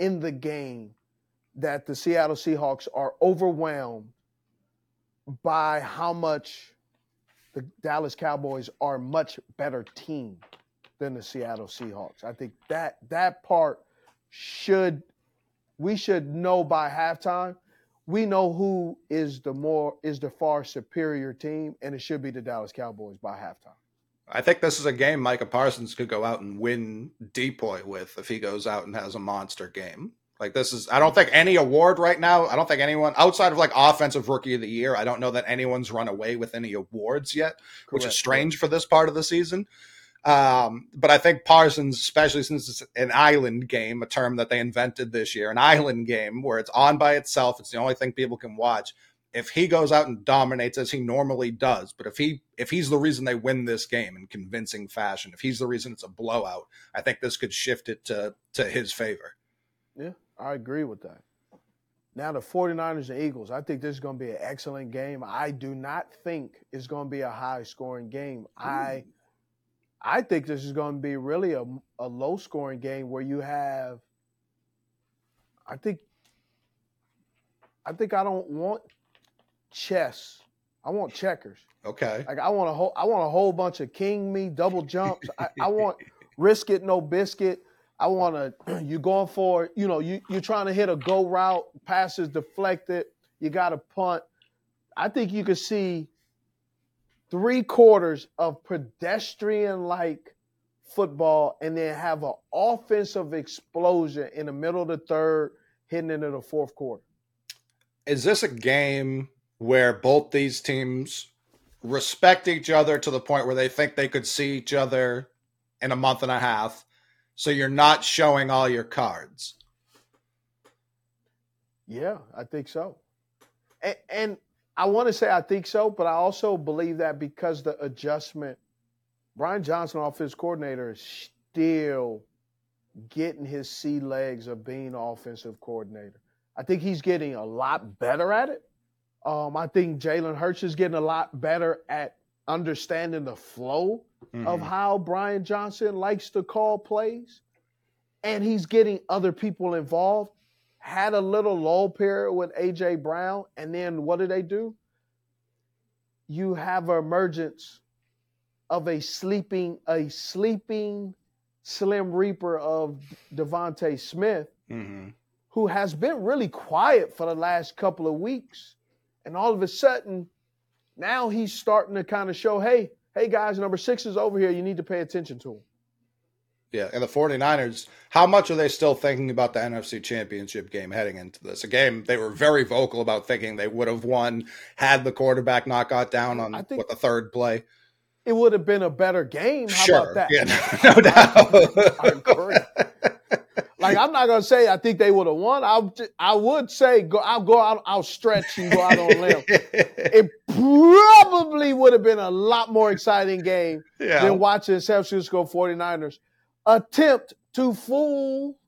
in the game that the Seattle Seahawks are overwhelmed by how much the Dallas Cowboys are a much better team than the Seattle Seahawks. I think that that part should we should know by halftime. We know who is the more is the far superior team, and it should be the Dallas Cowboys by halftime. I think this is a game Micah Parsons could go out and win DPOY with if he goes out and has a monster game. Like this is I don't think any award right now, I don't think anyone outside of like offensive rookie of the year, I don't know that anyone's run away with any awards yet, which is Correct. strange for this part of the season. Um, but I think Parsons, especially since it's an island game, a term that they invented this year, an island game where it's on by itself, it's the only thing people can watch. If he goes out and dominates as he normally does, but if he if he's the reason they win this game in convincing fashion, if he's the reason it's a blowout, I think this could shift it to to his favor. Yeah, I agree with that. Now the 49ers and Eagles, I think this is going to be an excellent game. I do not think it's going to be a high scoring game. I I think this is going to be really a, a low scoring game where you have I think I think I don't want chess. I want checkers. Okay. Like I want a whole I want a whole bunch of king me double jumps. I, I want risk it no biscuit. I want to you going for you know you you're trying to hit a go route, passes deflected. You got to punt. I think you could see three quarters of pedestrian like football, and then have an offensive explosion in the middle of the third, hitting into the fourth quarter. Is this a game where both these teams respect each other to the point where they think they could see each other in a month and a half? So you're not showing all your cards. Yeah, I think so. And, and I want to say I think so, but I also believe that because the adjustment, Brian Johnson, offense coordinator, is still getting his sea legs of being offensive coordinator. I think he's getting a lot better at it. Um, I think Jalen Hurts is getting a lot better at understanding the flow of Mhm. how Brian Johnson likes to call plays. And he's getting other people involved. Had a little lull period with AJ Brown, and then what do they do? You have an emergence of a sleeping, a sleeping Slim Reaper of DeVonta Smith, Mhm. who has been really quiet for the last couple of weeks. And all of a sudden, now he's starting to kind of show, hey, hey guys, number six is over here. You need to pay attention to him. Yeah, and the 49ers, how much are they still thinking about the NFC Championship game heading into this? A game they were very vocal about thinking they would have won had the quarterback not got down on what the third play. It would have been a better game. How sure. about that? Yeah, no, no doubt. I agree. Like I'm not gonna say I think they would have won. I I would say go. I'll go out. I'll stretch and go out on limb. It probably would have been a lot more exciting game yeah. than watching San Francisco 49ers attempt to fool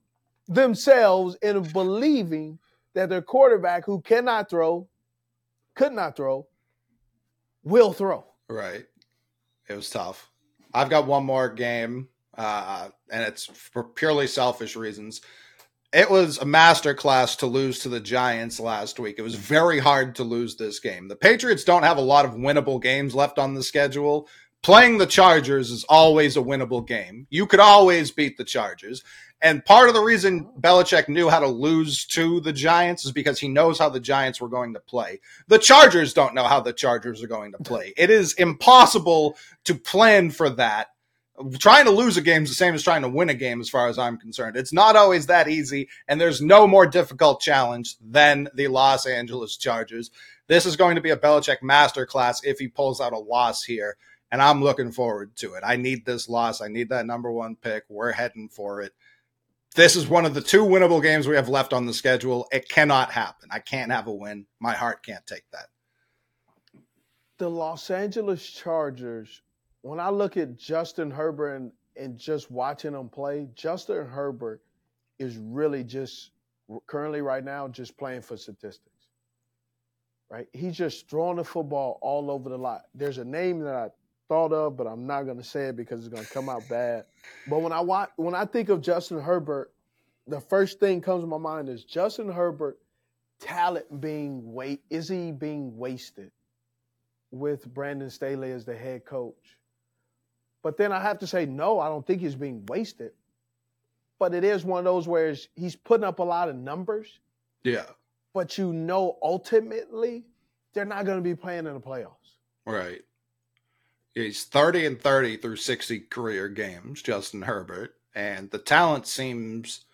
themselves into believing that their quarterback, who cannot throw, could not throw, will throw. Right. It was tough. I've got one more game, uh, and it's for purely selfish reasons. It was a masterclass to lose to the Giants last week. It was very hard to lose this game. The Patriots don't have a lot of winnable games left on the schedule. Playing the Chargers is always a winnable game. You could always beat the Chargers. And part of the reason oh. Belichick knew how to lose to the Giants is because he knows how the Giants were going to play. The Chargers don't know how the Chargers are going to play. It is impossible to plan for that. Trying to lose a game is the same as trying to win a game, as far as I'm concerned. It's not always that easy, and there's no more difficult challenge than the Los Angeles Chargers. This is going to be a Belichick masterclass if he pulls out a loss here, and I'm looking forward to it. I need this loss. I need that number one pick. We're heading for it this is one of the two winnable games we have left on the schedule. It cannot happen. I can't have a win. My heart can't take that. The Los Angeles Chargers, when I look at Justin Herbert and, and just watching him play, Justin Herbert is really just currently right now just playing for statistics. Right? He's just throwing the football all over the lot. There's a name that I thought of, but I'm not going to say it because it's going to come out bad. But when I watch, when I think of Justin Herbert, the first thing comes to my mind is Justin Herbert talent being wait is he being wasted with Brandon Staley as the head coach? But then I have to say no, I don't think he's being wasted. But it is one of those where he's putting up a lot of numbers. Yeah. But you know ultimately they're not going to be playing in the playoffs. Right. He's 30 and 30 through 60 career games, Justin Herbert, and the talent seems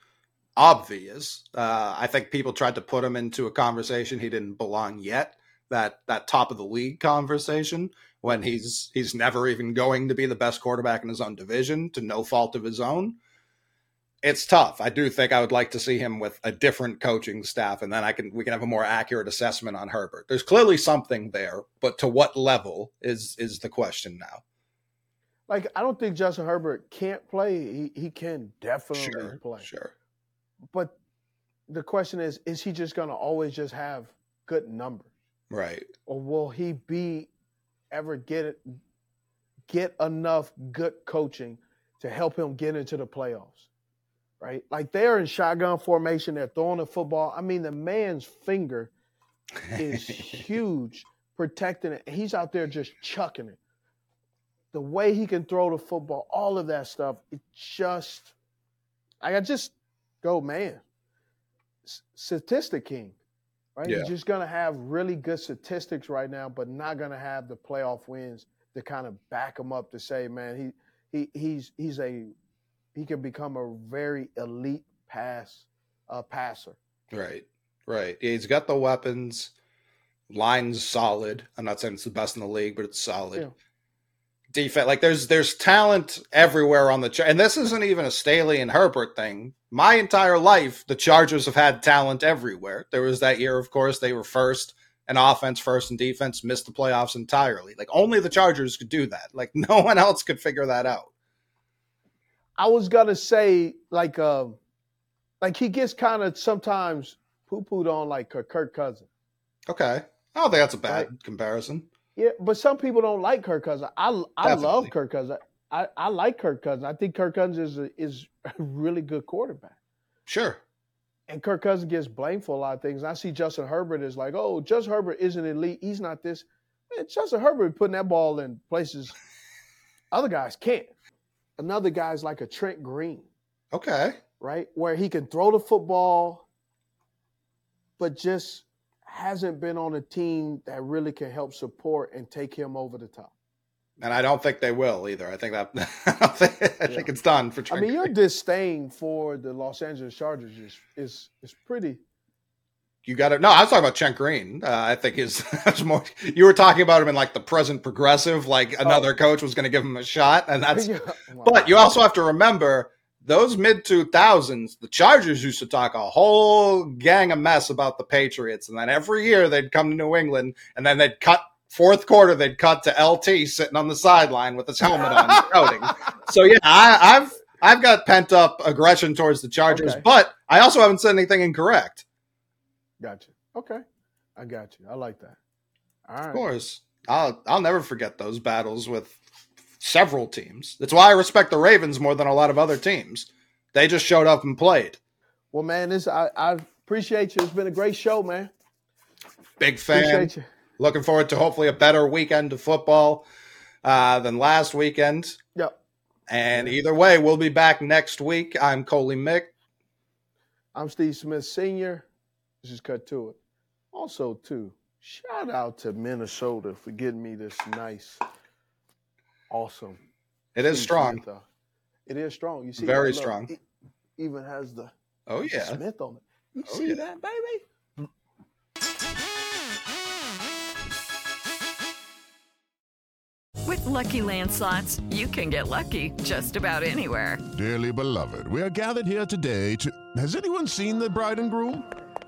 obvious. Uh, I think people tried to put him into a conversation he didn't belong yet. That that top of the league conversation when he's he's never even going to be the best quarterback in his own division to no fault of his own it's tough. I do think I would like to see him with a different coaching staff, and then I can we can have a more accurate assessment on Herbert. There's clearly something there, but to what level is is the question now? Like I don't think Justin Herbert can't play. He he can definitely sure, play. Sure. But the question is, is he just going to always just have good numbers? Right. Or will he be ever get it, get enough good coaching to help him get into the playoffs? Right? Like they're in shotgun formation, they're throwing the football. I mean, the man's finger is huge protecting it. He's out there just chucking it. The way he can throw the football, all of that stuff, it just, I just go, man, statistic king, right? Yeah. He's just going to have really good statistics right now, but not going to have the playoff wins to kind of back him up to say, man, he, he he's he's a he can become a very elite pass uh, passer. Right, right. He's got the weapons. Line's solid. I'm not saying it's the best in the league, but it's solid. Yeah. Defense, like there's there's talent everywhere on the and this isn't even a Staley and Herbert thing. My entire life, the Chargers have had talent everywhere. There was that year, of course, they were first and offense first and defense missed the playoffs entirely. Like only the Chargers could do that. Like no one else could figure that out. I was gonna say like uh, like he gets kind of sometimes poo pooed on like Kirk Cousins. Okay, I don't think that's a bad Right. comparison. Yeah, but some people don't like Kirk Cousins. I I Definitely. love Kirk Cousins. I, I like Kirk Cousins. I think Kirk Cousins is a, is a really good quarterback. Sure. And Kirk Cousins gets blamed for a lot of things. And I see Justin Herbert is like, oh, Justin Herbert isn't elite. He's not this. Man, Justin Herbert putting that ball in places other guys can't. Another guy's like a Trent Green. Okay. right? Where he can throw the football, but just hasn't been on a team that really can help support and take him over the top. And I don't think they will either. I think that I, don't think, I think it's done for. Trent I mean, your disdain for the Los Angeles Chargers is is, is pretty. You got to no. I was talking about Trent Green. Uh, I think is that's more. You were talking about him in like the present progressive, like another coach was going to give him a shot, and that's. Yeah. Wow. But you also have to remember those mid 2000s, the Chargers used to talk a whole gang of mess about the Patriots. And then every year they'd come to New England and then they'd cut fourth quarter, they'd cut to LT sitting on the sideline with his helmet on shouting. So yeah, I, I've I've got pent up aggression towards the Chargers, Okay. but I also haven't said anything incorrect. Gotcha. Okay. I got you. I like that. All right. Of course. I'll I'll never forget those battles with several teams. That's why I respect the Ravens more than a lot of other teams. They just showed up and played. Well, man, this I, I appreciate you. It's been a great show, man. Big fan. Appreciate you. Looking forward to hopefully a better weekend of football uh, than last weekend. Yep. And either way, we'll be back next week. I'm Coley Mick. I'm Steve Smith Sr. This is Cut To It. Also, too, shout out to Minnesota for getting me this nice, awesome. It is strong. Smith, uh, it is strong. You see, Very? Look, strong. it even has the Oh yeah. Smith on it. You Oh, see yeah. that, baby? With Lucky Land slots, you can get lucky just about anywhere. Dearly beloved, we are gathered here today to. Has anyone seen the bride and groom?